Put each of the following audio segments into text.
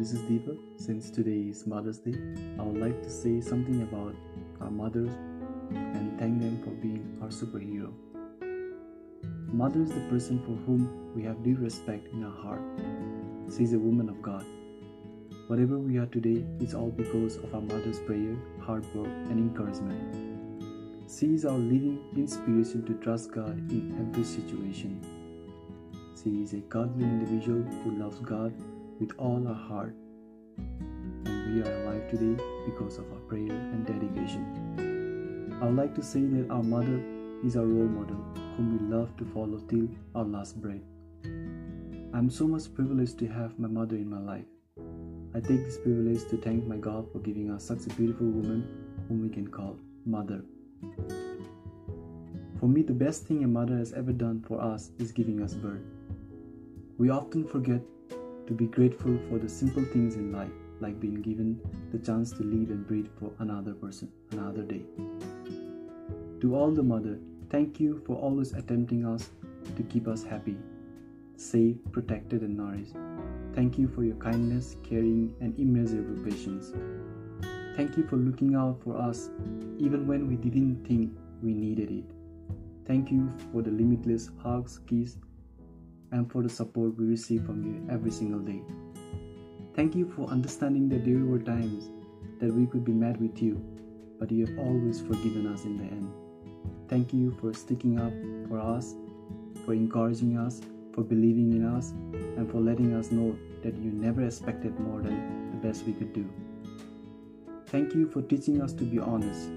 this is Deepak. Since today is Mother's Day, I would like to say something about our mothers and thank them for being our superhero. Mother is the person for whom we have due respect in our heart. She is a woman of God. Whatever we are today is all because of our mother's prayer, hard work, and encouragement. She is our living inspiration to trust God in every situation. She is a godly individual who loves God with all our heart. And we are alive today because of our prayer and dedication. I would like to say that our mother is our role model whom we love to follow till our last breath. I'm so much privileged to have my mother in my life. I take this privilege to thank my God for giving us such a beautiful woman whom we can call Mother. For me, the best thing a mother has ever done for us is giving us birth. We often forget to be grateful for the simple things in life, like being given the chance to live and breathe for another person, another day. To all the mother, thank you for always attempting us to keep us happy, safe, protected, and nourished. Thank you for your kindness, caring, and immeasurable patience. Thank you for looking out for us even when we didn't think we needed it. Thank you for the limitless hugs, kisses, and for the support we receive from you every single day. Thank you for understanding that there were times that we could be mad with you, but you have always forgiven us in the end. Thank you for sticking up for us, for encouraging us, for believing in us, and for letting us know that you never expected more than the best we could do. Thank you for teaching us to be honest,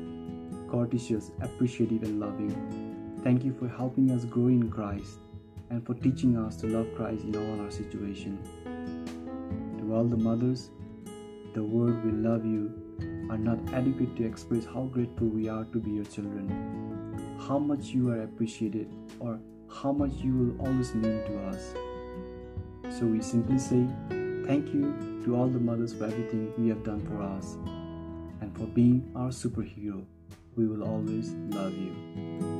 courteous, appreciative, and loving. Thank you for helping us grow in Christ and for teaching us to love Christ in all our situation. To all the mothers, the word we love you are not adequate to express how grateful we are to be your children, how much you are appreciated, or how much you will always mean to us. So we simply say, Thank you to all the mothers for everything you have done for us and for being our superhero. We will always love you.